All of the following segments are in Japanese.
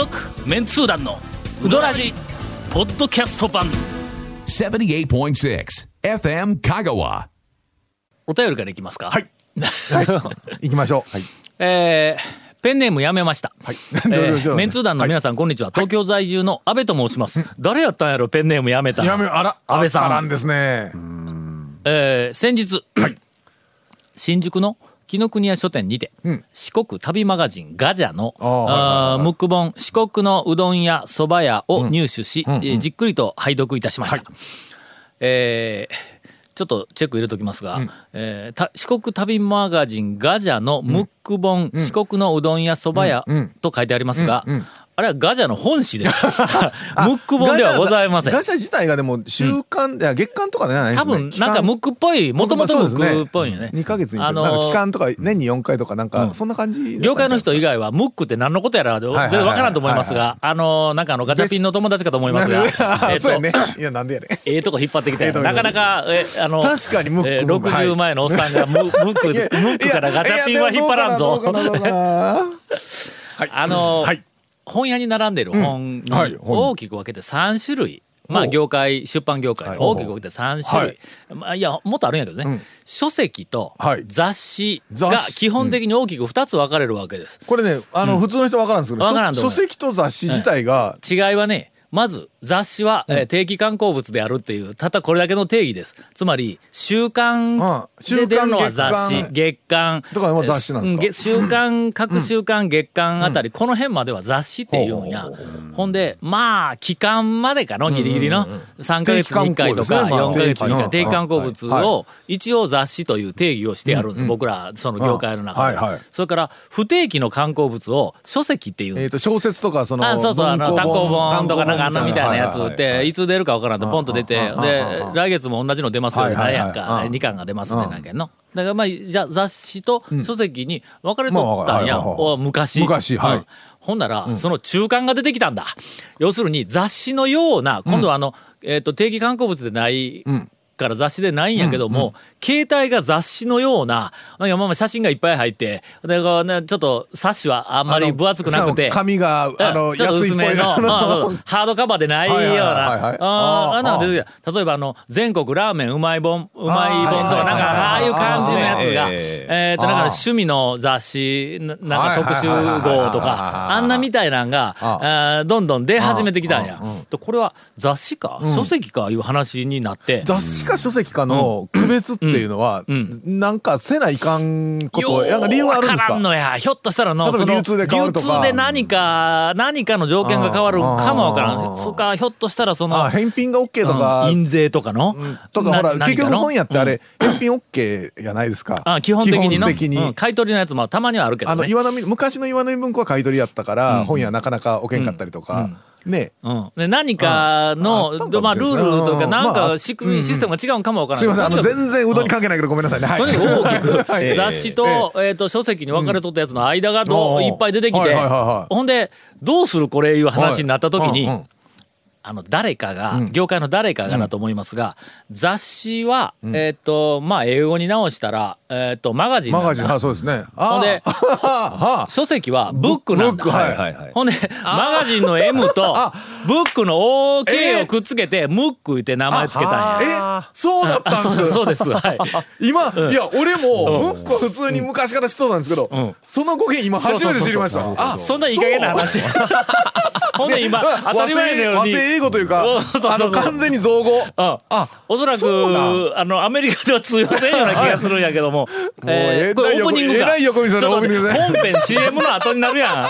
続メンツー団のウドラジポッドキャスト版78.6 FM Kagawa. お便りからいきますか？はい。はい。行きましょう。はい。えーペンネームやめました。はい。えーメンツー団の皆さん、こんにちは。東京在住の安倍と申します。誰やったんやろ、ペンネームやめた。やめ、あら、安倍さんあらんですね。えー先日、新宿の紀ノ国屋書店にて、四国旅マガジンガジャのあムック本四国のうどん屋そば屋を入手し、えーじっくりと拝読いたしました。えーちょっとチェック入れときますが、えーた四国旅マガジンガジャのムック本、四国のうどん屋そば屋と書いてありますが、あれはガジャの本誌です。ムック本ではございません。ガチャ自体がでも週間、いや月間とかではないですね。多分なんかムックっぽいもともとムックっぽいよね。2ヶ月に、あのなんか期間とか年に4回とかなんか、うんそんな感じ。業界の人以外はムックって何のことやら全然わからんと思いますはいが、あのなんかあのガチャピンの友達かと思いますが、えっとそうやね。いや、なんでやね。ええとこ引っ張ってきて、なかなかえあの確かにムックえームックはい60前のおっさんがムムックムックからガチャピンは引っ張らんぞ。あのはい。本屋に並んでる本に大きく分けて3種類。まあ業界出版業界大きく分けて3種類、まあ、いやもっとあるんやけどね、うん。書籍とはい。雑誌が基本的に大きく2つ分かれるわけです。これね、あの、普通の人わからんですけど、書籍と雑誌自体が、違いはねまず雑誌は、えー定期刊行物であるっていうたったこれだけの定義です。つまり週刊うんで出るのは雑誌月刊とかも雑誌なんですか？週刊各週刊月刊あたり、この辺までは雑誌っていうん。や、ほんでまあ期間までかのギリギリの3か月に1回とか定期刊行4か月に1ですねまあ回定期刊行物はいを一応雑誌という定義をしてやるんです。僕らその業界の中で、はいはい。それから不定期の刊行物を書籍っていう。えっと、小説とか、その、あそうそうあの単行本とかなんかあのみたいなやつはっていつ出るかわからんとポンと出てで来月も同じの出ますよなんやんかうん。2巻が出ますねなんけんの。だからまあじゃあ雑誌と書籍に分かれとったんや昔。昔はい。うん。ほんならその中間が出てきたんだ。要するに雑誌のような今度はあのえっと定期刊行物でないから雑誌でないんやけども、携帯が雑誌のような、なんかまあまあ写真がいっぱい入って、でこうね、ちょっと冊子はあんまり分厚くなくて、紙が、あの、うんちょっと薄めの、ハードカバーでないような、例えばあの、全国ラーメンうまい本、うまい本とか、なんか、ああいう感じのやつが、えっと、なんか趣味の雑誌、ななんか特集号とか、あんなみたいなんが、あーどんどん出始めてきたんや。でこれは雑誌か、書籍かいう話になって、雑誌か書籍かの区別っていうのは、なんかせないかんこと、なんか理由があるんですわからかんのや。ひょっとしたらの、流通で変わるとか。流通で何か、何かの条件が変わるかもわからうん。ん。そっか、ひょっとしたらその、あ返品が OK とか、うん印税とかの、とかほらな結局本屋ってあ、れ、返品 OK やないですか。のあ基本的にのうん買い取りのやつもたまにはあるけど、ね、あの岩波昔の岩波文庫は買い取りやったから、本屋なかなか置けんかったりとか、ね。うん、で何かの、まあ、ルールとか、うん。なんまあか仕組み、システムが違うんかもわからない。すいません。あの全然うどんに関係ないけどごめんなさいね、はい、とにかく大きく はい。雑誌と,、えー、と書籍に分かれとったやつの間がどううん。いっぱい出てきて、ほんでどうするこれいう話になった時に、あの誰かが、業界の誰かがだと思いますが、雑誌は、えっ、とまあ英語に直したら、えっとマガジンマガジン。はいそうですね。あほんで 書籍はブックなんだ。ブック。はいはいはい。ほんでマガジンの M とブックの OK をくっつけて、ムックって名前つけたんや。えそうだったんです。あそうですそうです。はい。今、いや俺もムックは普通に昔から知っとったんですけど、その語源今初めて知りました。あそんないい加減な話。ほんで今 まあ当たり前のように英語というかあの完全に造語。うんあおそらくあのアメリカでは通用せんような気がするんやけども、えーこれオープニングかえらい横見せのちょっとオープニングね本編 CM の後になるやん。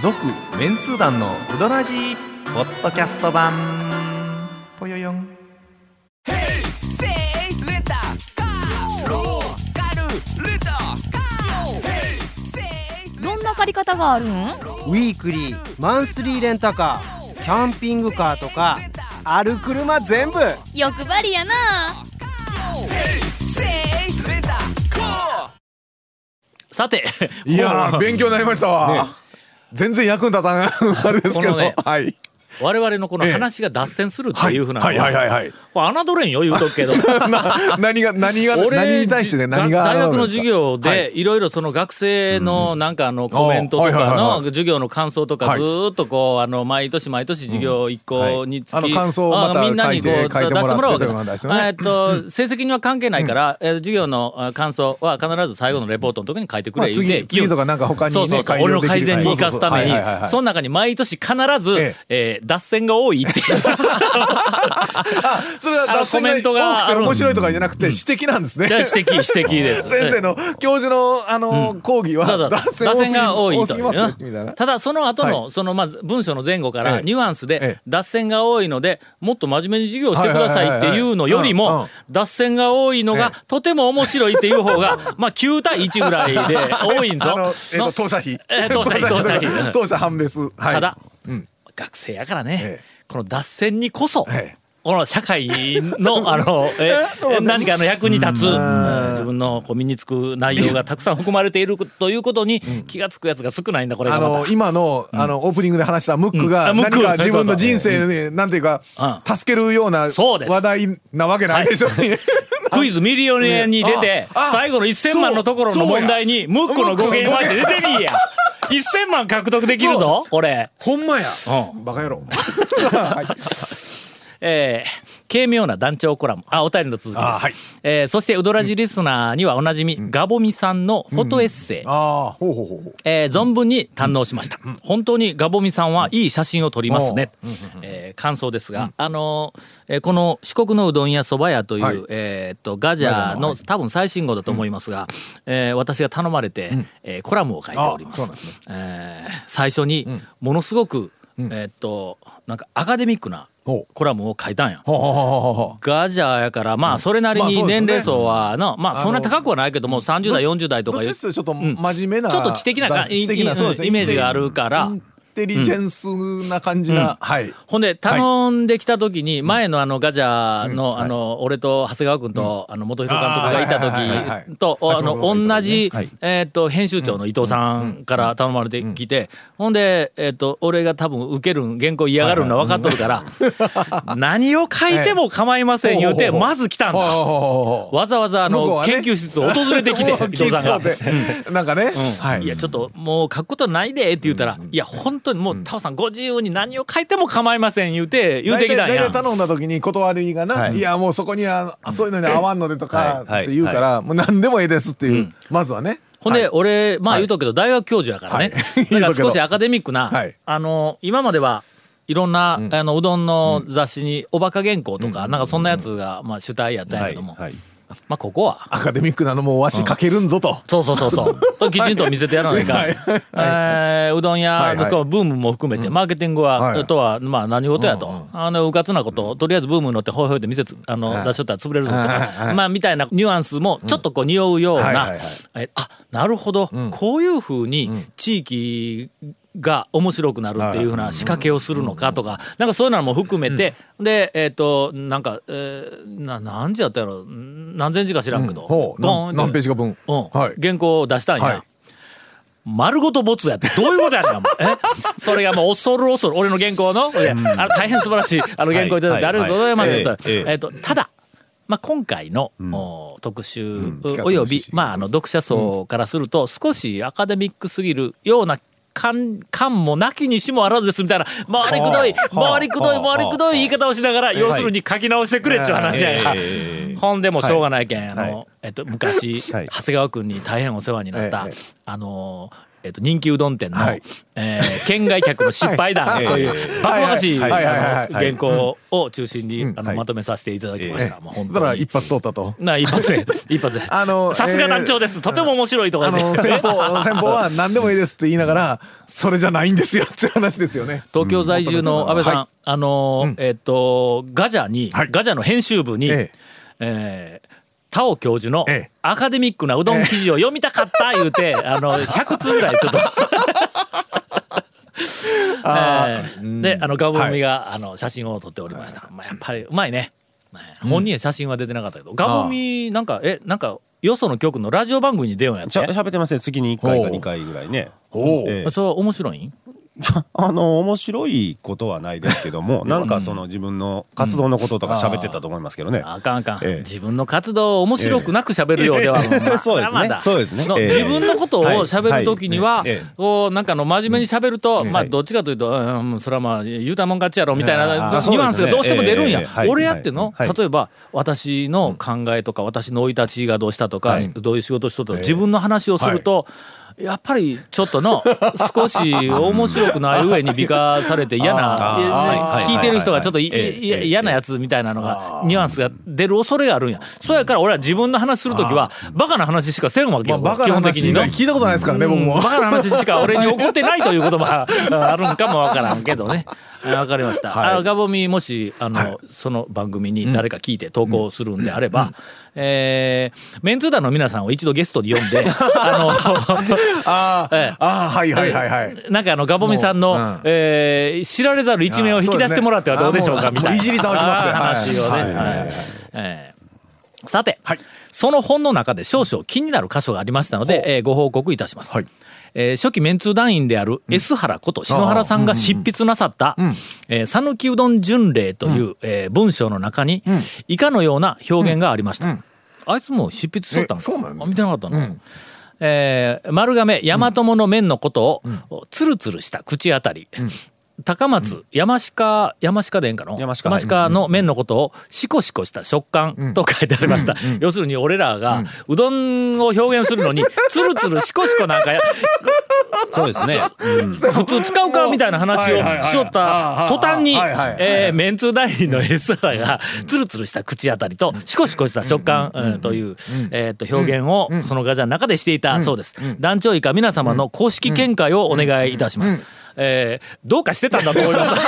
続メンツー団のウドラジーポッドキャスト版。ぽよよん。どんな借り方があるん？ウィークリーマンスリーレンタカーキャンピングカーとかある車全部。欲張りやな。さていやー勉強になりましたわ、全然役に立たんあれですけど、ねはい我々のこの話が脱線するっていうふうなのはい。はい。はい。はい。これ侮れんよ言うとくけど。な何が何が俺何に対してね何が大学の授業はでいろいろその学生のなんかあのコメントとあはいはい。かはい。はい。の授業の感想とかはい。ずーっとこうあの毎年毎年授業一個につきあの感想をみんなにこう出してもらうわけというのを出してねだえっと成績には関係ないからえー授業のあ感想は必ず最後のレポートの時に書いてくまあれ言うて次次とかなんか他にねそうそうそう。俺の改善に生かすためにはいはいはいはいその中に毎年必ずえ。えー脱線が多いっていう。あそれは脱線コメントがが多くて面白いとかじゃなくて指摘なんですね。指摘指摘です。先生の教授のあの講義は脱線が多いとただその後の、はそのまず文章の前後かええ。らニュアンスえでえ脱線が多いのでもっと真面目に授業してくださいっていうのよりも脱線が多いのがとても面白いっていう方が まあ9対1ぐらいで多いんぞ。え当社費。えー当社費当社費。うん当社判別。はい。ただうん学生やからね。ええ。この脱線にこそええ。この社会の あのえ何かの役に立つうん。自分のこう身につく内容がたくさん含まれているということに気がつくやつが少ないんだこれあがまた。の。今のあのオープニングで話したムックうん。があムック。何か自分の人生でなんていうかう助けるような話題なわけないでしょ。うね。クイズミリオネアに出てああ最後の1000万のところの問題にムックの語源は出てみいや1000万獲得できるぞこれ。ほんまや。うバカ野郎。えー軽妙な団長コラム。あ。お便りの続きです、あはい。えーそしてウドラジリスナーにはおなじみ、ガボミさんのフォトエッセイ、ああほうほうほう。えー存分に堪能しました、本当にガボミさんはいい写真を撮りますね、えー感想ですが、あのーえーこの四国のうどん屋そば屋という、はい。えーっとガジャの多分最新号だと思いますが、えー私が頼まれて、えーコラムを書いております。すね。えー最初にものすごく、えーっとなんかアカデミックなコラムを書いたんや。ガジャーやからまあそれなりに年齢層はなまあそんな高くはないけども30代40代とかちょっと真面目な、ちょっと知的なイメージがあるからテリジェンスな感じな、はい。ほんで頼んできた時に前のあのガジャーのあの俺と長谷川君とあの元弘監督がいた時とあの同じはい。えっと編集長の伊藤さんから頼まれてきてほんでえっと俺が多分受けるん原稿嫌がるの分かっとるから何を書いても構いません言うてまず来たんだ。わざわざあの研究室を訪れてきて伊藤さんが。なんかね、はい。いやちょっともう書くことないでって言ったら、いや本当にもうタオさんご自由に何を書いても構いません言うて言うてきたんや。大体。頼んだ時に断りがな、はい。い、やもうそこにはそういうのに合わんのでとかはい。って言うから、もう何でもええですっていう、まずはね。ほんで、俺、まあ言うとくけど、大学教授やからね。はい。だから少しアカデミックな、はい。あの、今まではいろんな、あの、うどんの雑誌に、おバカ原稿とか、なんかそんなやつが、まあ主体やったんやけども、はいまあここは、アカデミックなのもうわし書けるんぞと、そうそうそうそう。きちんと見せてやらないかん。はい。えーうどん屋のはいはい。ブームも含めて、マーケティングは、はい。とは、まあ何事やと。あの、うかつなこと、とりあえずブームに乗ってほいほいで店つ、あの、出しとったら潰れるぞとか、まあみたいなニュアンスも、ちょっとこう匂うようなはいはいはい、えあ、なるほど、こういうふうに地域、が面白くなるっていうふうな仕掛けをするのかとか、なんかそういうのも含めて、で、えっ、と、なんか、えーな、何時やったやろ？何千字か知らんけど、ほう。ゴーンって。何何ページか分、うん。はい。原稿を出したんや、はい。丸ごとボツやってどういうことやねん それがもう恐る恐る俺の原稿の、いやあの大変素晴らしいあの原稿いただいてありがとうございます。と,、はい。はい。えええっとただまあ、今回の、お特集、企画およびまあ、あの読者層からすると少しアカデミックすぎるような感感もなきにしもあらずですみたいな回りくどい回りくどい回りくどい言い方をしながら要するに書き直してくれっちゅう話やんか。えほんでもうしょうがないけん、あの、はい。えっと、昔、はい。長谷川君に大変お世話になった、ええ。あのえっと、人気うどん店の、はい。えー県外客の失敗談はいというバカバカしい原稿を中心に、あのはい。まとめさせていただきました。もう本そした当にら一発通ったと。な一発で一発で。あのさすが団長です、とても面白いとかあね。の先方 先方は何でもいいですって言いながらそれじゃないんですよっていう話ですよね。東京在住の安倍さん、はあのーえっ、とガジャに、はい。ガジャの編集部に、え。えー田尾教授のええ。アカデミックなうどん記事を読みたかった 言うて、あの100通ぐらいちょっと。えーであのガボミが、あの写真を撮っておりました、まあ、やっぱりうまいね、ね本人は写真は出てなかったけど、ガボミなんかえなんかよその局のラジオ番組に出ようやっしゃて喋ってますね。月に1回かほう2回ぐらいね。おう。ええ。それは面白いん？あの面白いことはないですけどもなんかその自分の活動のこととか喋ってたと思いますけどね。あかんあかん、ええ。自分の活動を面白くなく喋るようでは、まあ そうですね。そうですね。のええ。自分のことを喋るときには、はい。ええ。こうなんかあの真面目に喋ると、まあはい。どっちかというと、うん、それはまあ言うたもん勝ちやろみたいなニュアンスがどうしても出るんや、ええはい。俺やっての、はい。例えば私の考えとか、私の生い立ちがどうしたとか、はい。どういう仕事しとったとか、自分の話をすると、やっぱりちょっとの少し面白くない上に美化されて嫌な聞いてる人がちょっと嫌なやつみたいなのがニュアンスが出る恐れがあるんや。そうやから俺は自分の話する時はバカな話しかせんわけよまあ基本的に聞いたことないですからね僕も。バカな話しか俺に怒ってないという言葉があるんかもわからんけどね。あわかりました。あのガボミもしあの、その番組に誰か聞いて投稿するんであれば、えーメンツー団の皆さんを一度ゲストに呼んで、ああー、ええ。あーはいはいはいはい。のなんかあのガボミさんの、もううん。えー知られざる一面を引き出してもらってはどうでしょうかあーみたいな。いじり倒します話をね。はい。はいはいはいはい。えー。さて、はい。その本の中で少々気になる箇所がありましたので、えーご報告いたします。はいえー初期メンツー団員である S 原こと篠原さんが執筆なさった「えー讃岐うどん巡礼」という、えー文章の中に以下のような表現がありました。あいつも執筆しとったのえそうなのあ見てなかったの、えー丸亀大和の麺のことを、つるつるした口当たり、高松、山鹿山鹿でええんかの山鹿。はいの麺のことをシコシコした食感と書いてありました、要するに俺らがうどんを表現するのにつるつるシコシコなんかやそうですね。普通使うかみたいな話をしよった途端にえーメンツー団員の S 原がつるつるした口当たりとシコシコした食感うん。というえーと表現をそのガジャの中でしていたそうです。団長以下皆様の公式見解をお願いいたします。えーどうかしてたんだと思います。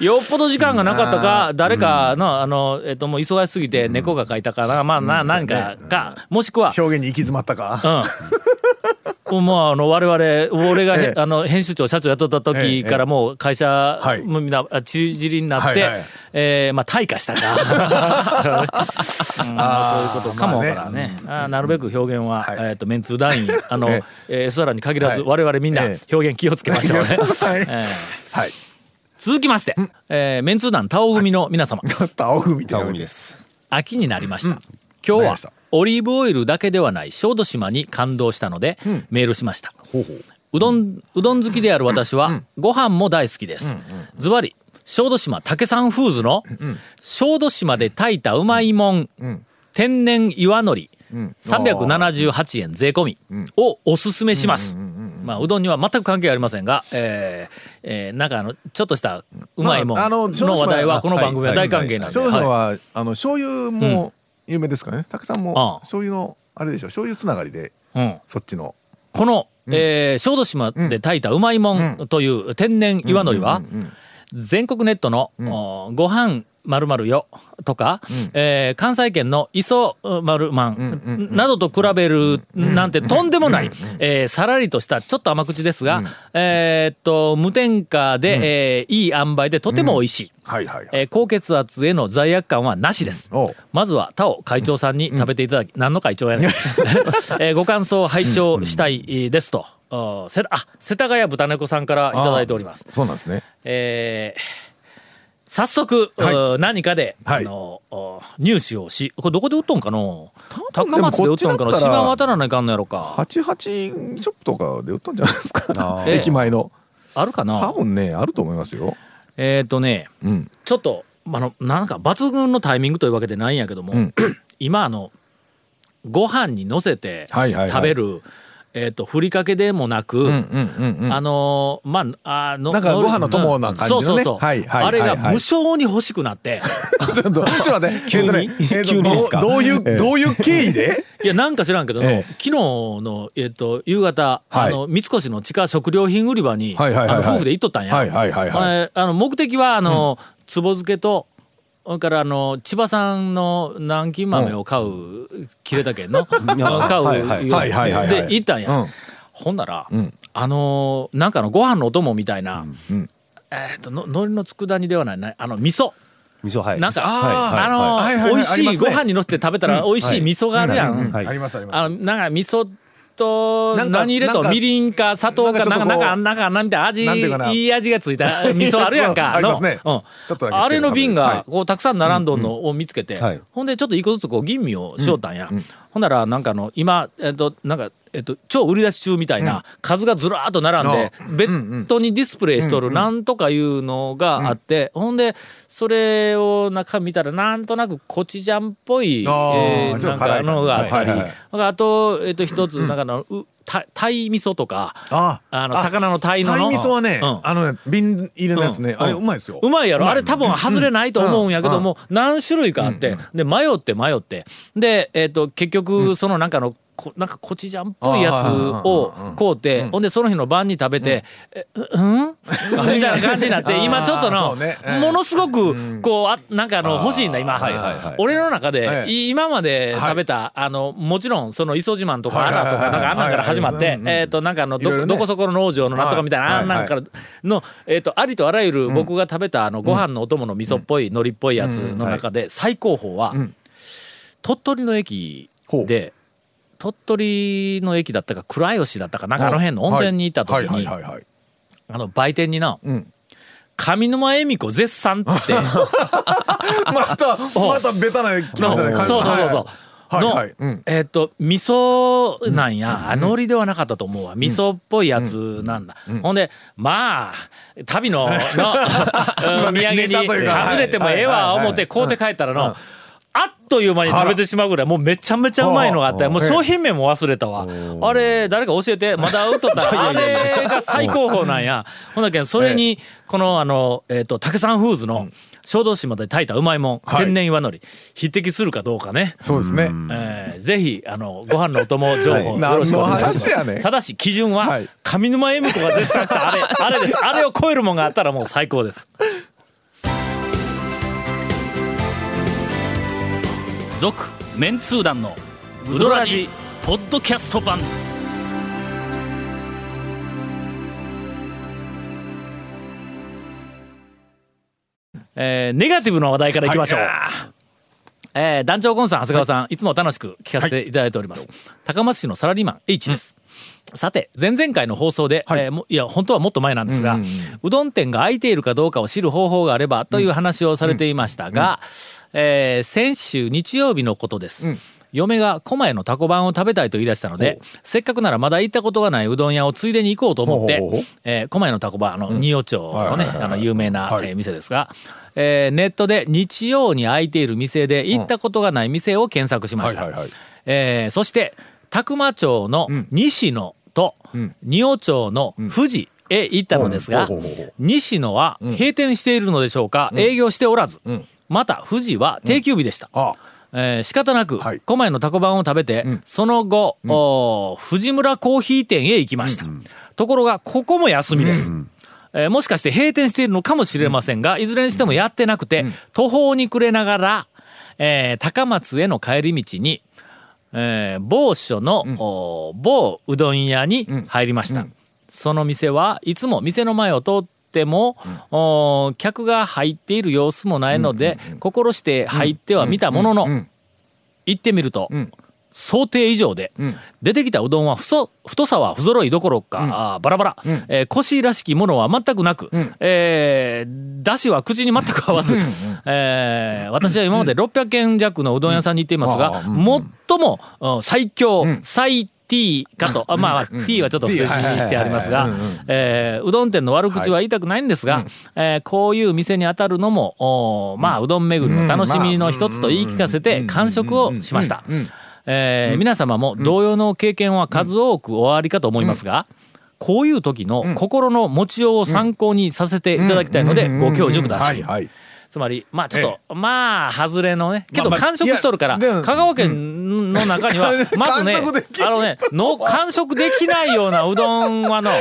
よっぽど時間がなかったか誰かのあのえっともう忙しすぎて猫が書いたかな。まあな何かかもしくは表現に行き詰まったか。うん。もうあの我々俺がへ、ええ。あの編集長社長やっとった時からもう会社、はい。もうみんなあちりぢりになって、はいはい。えーまあ退化したか、うんまあそういうこと。かもわからんね,、あーなるべく表現は、はい。えー、とメンツー団員あの、ええ。ー、S 原に限らず、はい。我々みんなえ表現気をつけましょうね。はい。えーはい。続きまして、えーメンツー団タオ組の皆様、青組ってタオミです。秋になりました、今日はオリーブオイルだけではない小豆島に感動したので、メールしました。うどんうどん好きである私は、ご飯も大好きです、ズバリ小豆島竹山フーズの小豆島で炊いたうまいもん、天然岩のり378円税込みをおすすめします。まあうどんには全く関係ありませんが、えーえーなんかあのちょっとしたうまいもんのの話題はこの番組は大歓迎なんで、そういはい。はあの醤油も有名ですからね。たくさんもああ。醤油のあれでしょ。醤油つながりでうん。そっちの。この、えー小豆島で炊いたうまいもんという天然岩のりは全国ネットの、おご飯まるまるよとか、えー関西圏の磯丸まんなどと比べるなんてとんでもない、えーさらりとしたちょっと甘口ですが、えーっと無添加で、えーいい塩梅でとても美味しい、はいはいはい。えー高血圧への罪悪感はなしです。まずは田尾会長さんに食べていただき、何の会長やねん。えーご感想を拝聴したいですと。あせあ世田谷豚猫さんからいただいております。そうなんですね。えー早速、はい。うん何かで、はい。あのお入手をしこれどこで売っとんかの？高松で売っとんかの？島渡らないかんのやろか。88ショップとかで売ったんじゃないですか？駅前の。あるか多な分ねあると思いますよ。えっ、とねうん。ちょっとあのなんか抜群のタイミングというわけでないんやけども、うん。今あのご飯にのせてはいはいはい。食べる、えっ、とふりかけでもなく、うんうんうんうん。あのーまああのなんかご飯の友な感じのね。そうそうそう、はいはいあれが無性に欲しくなって、ちょっとちょっと待って。急に急に？ですか？どういうええ。どういう経緯で？いやなんか知らんけどの、ええ。昨日の、えっと夕方、はい。あの三越の地下食料品売り場に、はいはいはいはい。あの夫婦で行っとったんや。はいはいはいはい。えーあの目的はあの、つぼ漬けとそれからあの千葉産の南京豆を買う、切れたけんの？買う、はいはいはいはいはいはい。で行ったんや。うん。ほんなら、ん。あのーなんかのご飯のお供みたいな、うん。えっ、との海苔の佃煮ではないなあの味噌。味噌はい。なんか、ああのーはいはいはい。美味しいご飯にのせて食べたら美味しい味噌があるやん。はい。ありますあります。あのなんか味噌と、何入れとみりんか砂糖かなんか、なんかなんか、なんて味、いいい味がついた 味噌あるやんか。のあれの瓶はい。が、こう、たくさん並んどんのを見つけてはい、ほんで、ちょっと一個ずつこう、吟味をしよったんや。ほんなら、なんかあの、今、えっと、なんか、えっと、超売り出し中みたいな数がずらーっと並んで、ベッドにディスプレイしとるなんとかいうのがあって、ほんで、それを中見たら、なんとなくコチュジャンっぽい、えあーなんかのがあったり、あと、えっと、一つ、なんかあの、うた鯛味噌とか、ああの、魚の鯛のの。鯛味噌はね、うん。あのね、瓶入れのやつね、うん。あれうまいですよ。うまいやろ。あれ多分外れないと思うんやけども、何種類かあって、で、迷って迷って。で、えっ、と、結局、そのなんかの、こなんかコチュジャンっぽいやつを買うて、ほんでその日の晩に食べて、えうん？みたいな感じになって、今ちょっとそのものすごく、こう、あなんかあの、欲しいんだ、今。俺の中で、今まで食べた、あの、もちろん、その、磯自慢とか、はいアナとか、なんかあんなんから始まってえっと、なんかあの、ど、どこそこの農場のなんとかみたいな、はいあんなんからの、えっと、ありとあらゆる僕が食べた、あの、ご飯のお供の味噌っぽい、海苔っぽいやつの中で、最高峰は、鳥取の駅で、鳥取の駅だったか、倉吉だったか、なんかあの辺の温泉に行った時に。あの、売店にな、ん。上沼恵美子絶賛って、また、またベタな気持ちだね。そうそうそうそう。の、はいはい。うん。えっ、と味噌なんや、海苔ではなかったと思うわ。味噌っぽいやつなんだ、ほんでまあ旅のの うん土産に外れてもええわはい思って買うて帰ったらの、あっという間に食べてしまうぐらいもうめちゃめちゃうまいのがあってもう商品名も忘れたわ。あれ誰か教えて。まだ売っとったらあれが最高峰なんや。ほんだけどそれにこのあのえっと竹山フーズの小豆島で炊いたうまいもんはい。天然岩のり匹敵するかどうかね。そうですね。えーぜひあのご飯のお供情報はい。よろしくお願いします。何の話やねん。ただし基準は、はい。上沼恵美子が絶賛したあれあれです。あれを超えるもんがあったらもう最高です。続メンツー団のウドラジポッドキャスト版。えーネガティブな話題からいきましょう。えー団長ゴンさん、長谷川さん、い、つも楽しく聞かせていただいております。高松市のサラリーマン H です。さて、前々回の放送で、えーもいや、本当はもっと前なんですが、うどん店が開いているかどうかを知る方法があればという話をされていましたが、えー先週日曜日のことです。嫁が狛江のタコ版を食べたいと言い出したので、せっかくならまだ行ったことがないうどん屋をついでに行こうと思ってえー狛江のタコ版、あの、仁尾町のね、はいはいはいはい。あの、有名な、はい。えー店ですが、えーネットで日曜に開いている店で行ったことがない店を検索しました。はいはいはい。えーそして宅間町の西野と仁尾町の富士へ行ったのですが西野は閉店しているのでしょうか、営業しておらず、また富士は定休日でした。あ、えー仕方なくはい。狛江のタコ版を食べて、その後、おー藤村コーヒー店へ行きました、ところがここも休みです、えーもしかして閉店しているのかもしれませんが、いずれにしてもやってなくて、途方に暮れながら、えー高松への帰り道に、えー某所の、お某うどん屋に入りました、その店はいつも店の前を通っても、お客が入っている様子もないので、心して入っては見たものの、行ってみると、想定以上で、出てきたうどんは太太さは不揃いどころか、あーバラバラ、えー腰らしきものは全くなく、えーだしは口に全く合わず、えー私は今まで600軒弱のうどん屋さんに行っていますが、最もうん最強、最 T かと、あまあ、T はちょっと数字にしてありますが、えーうどん店の悪口は言いたくないんですが、えーこういう店に当たるのも、まあ、うどん巡りの楽しみの一つと言い聞かせて完食をしました。えー皆様も同様の経験は数多くおありかと思いますが、こういう時の心の持ちようを参考にさせていただきたいのでご教授くださ。はい。つまり、まあちょっと、まあ、外れのね、けど完食しとるから、香川県の中には、まずねあのね、の、完食できないようなうどんはの、や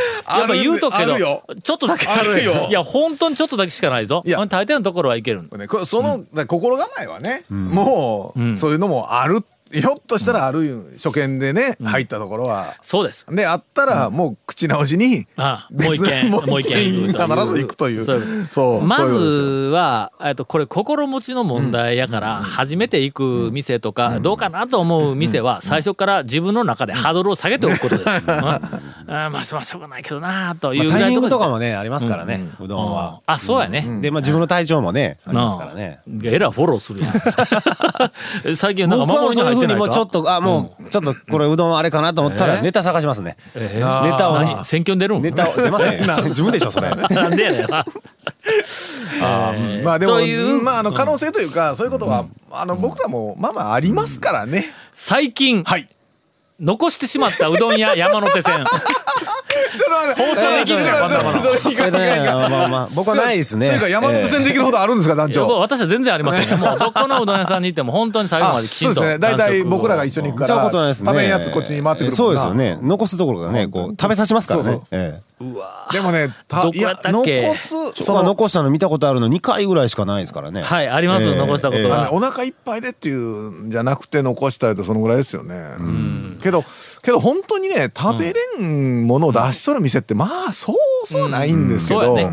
っぱ言うとくけどちょっとだけある。よ。いや、本当にちょっとだけしかないぞ。大抵のところはいける。その、心構えはね、もう、そういうのもある。ひょっとしたらある初見でね、入ったところは。そうです。で、あったら、もう口直しに、あもう一軒、別もう一軒必ず行くという。そう。まずは、えっと、これ心持ちの問題やから、初めて行く店とか、どうかなと思う店は、最初から自分の中でハードルを下げておくことです。うんあまあ、まあ、しょうがないけどなというぐタイミングとかもねありますからね、うどんは。あ、そうやね。でまあ自分の体調もねありますからね。えらいフォローするやん。最近なんか守りにそういうふうに入ってないかもうちょっとあもうちょっとこれうどんあれかなと思ったえらネタ探しますね。えネタをね何？選挙に出るん？ネタを出ません。自分でしょそれ。なんでやねん。まあでもまああの可能性というか、そういうことは、あの僕らもまあまあありますからね。最近、はい。残してしまったうどん屋山手線。放送できるかんいかんいかんいかんまあまあまあ僕はないですね。というか山手線できるほどあるんですか団長。私は全然ありませんよ。もうどこのうどん屋さんに行っても本当に最後まできちんと。そうですね。大体僕らが一緒に行くから、ことないですね。食べんやつこっちに回ってくるそうですよね。残すところがねこう食べさせますから。ねでもね、たどこやったっけ？いや残す、その残したの見たことあるの2回ぐらいしかないですからね。はい、あります、ええ残したことええは。お腹いっぱいでっていうんじゃなくて残したいとそのぐらいですよね。けどけど本当にね食べれんものを出しとる店ってまあそうそうないんですけど、ね。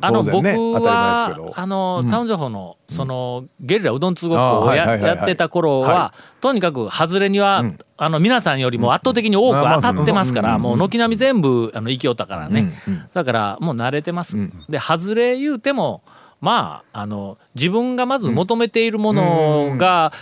あの、僕は、あの、タウン情報の、その、ゲリラうどん通ごっこをややってた頃はは、とにかく、外れには、あの、皆さんよりも圧倒的に多く当たってますから、もう軒並み全部、あの、生きよったからね。だから、もう慣れてます。で、外れ言うても、まあ、あの、自分がまず求めているものが、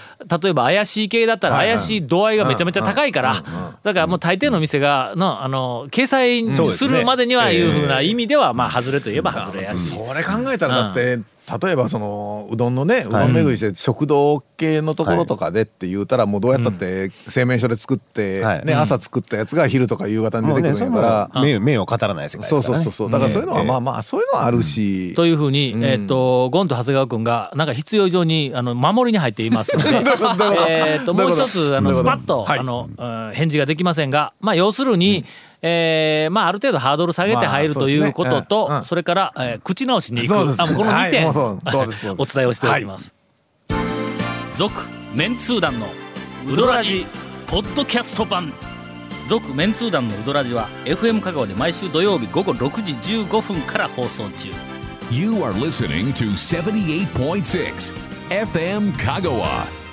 例えば怪しい系だったら怪しい度合いがめちゃめちゃ高いから、だからもう大抵の店が、の、あの、掲載するまでにはいうふうな意味では、まあ、外れといえば外れやし。それ考えたらだって、例えばそのうどんのねうどん巡りして食堂系のところとかでって言うたらもうどうやったって製麺所で作って、はい。ね朝作ったやつが昼とか夕方に出てくるんやから、も名名を語らない世界ですからね。そうそうそうそう。だからそういうのはまあまあそういうのはあるし、というふうに、えっ、と、ゴンと長谷川君が、なんか必要以上に、あの、守りに入っていますので、えっと、もう一つ、あの、スパッと、はい。あの、うん返事ができませんが、まあ、要するに、えーまあ、ある程度ハードル下げて入るまあということそうですね。と、うん。うん。それから、えー口直しに行く。あもうこの2点、はい お伝えをしておきます。続、メンツー団のウドラジポッドキャスト版。続メンツー団のウドラジは FM 香川で毎週土曜日午後6時15分から放送中。You are listening to 78.6 FM Kagawa.